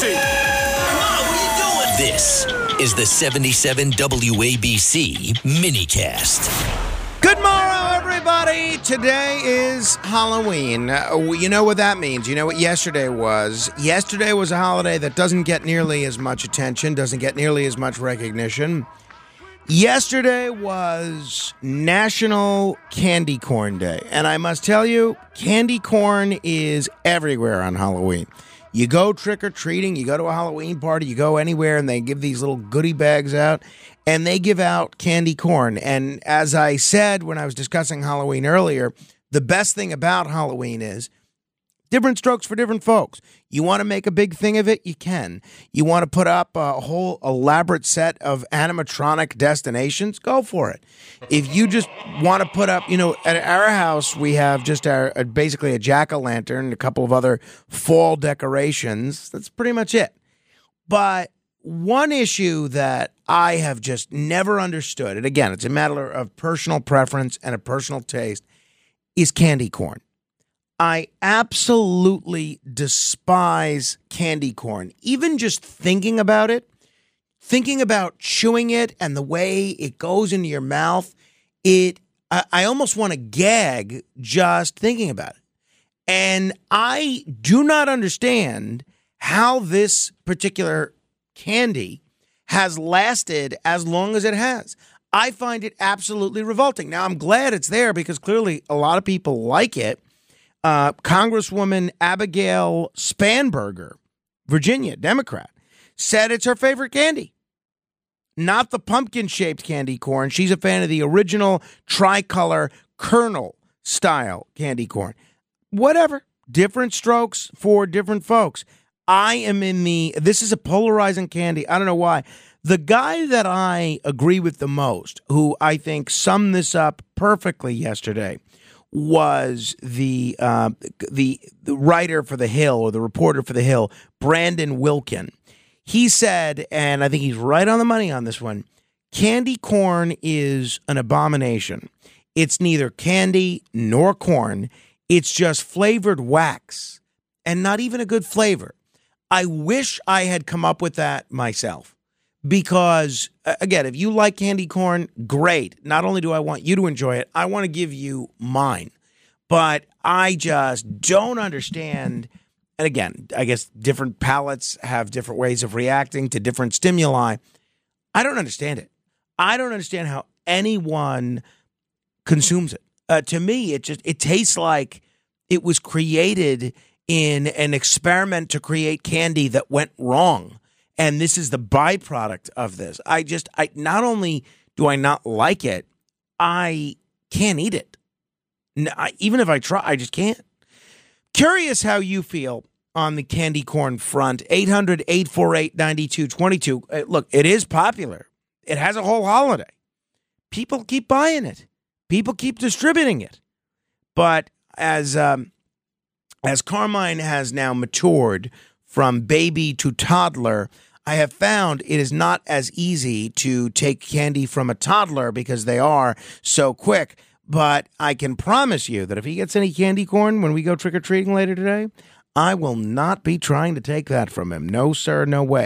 taxi! Mom, what are you doing? This is the 77 WABC minicast. Good morrow, everybody. Today is Halloween. Uh, you know what that means. You know what yesterday was. Yesterday was a holiday that doesn't get nearly as much attention, doesn't get nearly as much recognition. Yesterday was National Candy Corn Day. And I must tell you, candy corn is everywhere on Halloween. You go trick or treating, you go to a Halloween party, you go anywhere, and they give these little goodie bags out, and they give out candy corn. And as I said when I was discussing Halloween earlier, the best thing about Halloween is different strokes for different folks. You want to make a big thing of it, you can. You want to put up a whole elaborate set of animatronic destinations, go for it. If you just want to put up, you know, at our house we have just our basically a jack o' lantern, and a couple of other fall decorations. That's pretty much it. But one issue that I have just never understood, and again, it's a matter of personal preference and a personal taste, is candy corn. I absolutely despise candy corn. Even just thinking about it, thinking about chewing it and the way it goes into your mouth, it I, I almost want to gag just thinking about it. And I do not understand how this particular candy has lasted as long as it has. I find it absolutely revolting. Now, I'm glad it's there because clearly a lot of people like it uh, Congresswoman Abigail Spanberger, Virginia, Democrat, said it's her favorite candy. Not the pumpkin shaped candy corn. She's a fan of the original tricolor kernel style candy corn. Whatever. Different strokes for different folks. I am in the, this is a polarizing candy. I don't know why. The guy that I agree with the most, who I think summed this up perfectly yesterday, was the uh, the the writer for the Hill or the reporter for the Hill, Brandon Wilkin. He said, and I think he's right on the money on this one. Candy corn is an abomination. It's neither candy nor corn. It's just flavored wax and not even a good flavor. I wish I had come up with that myself because again, if you like candy corn, great. Not only do I want you to enjoy it, I want to give you mine. But I just don't understand. And again, I guess different palates have different ways of reacting to different stimuli. I don't understand it. I don't understand how anyone consumes it. Uh, to me, it just it tastes like it was created in an experiment to create candy that went wrong and this is the byproduct of this. I just, I not only do I not like it, I can't eat it. Even if I try, I just can't. Curious how you feel on the candy corn front. 800 848 9222. Uh, look, it is popular, it has a whole holiday. People keep buying it, people keep distributing it. But as, um, as Carmine has now matured from baby to toddler, I have found it is not as easy to take candy from a toddler because they are so quick. But I can promise you that if he gets any candy corn when we go trick or treating later today, I will not be trying to take that from him. No, sir, no way.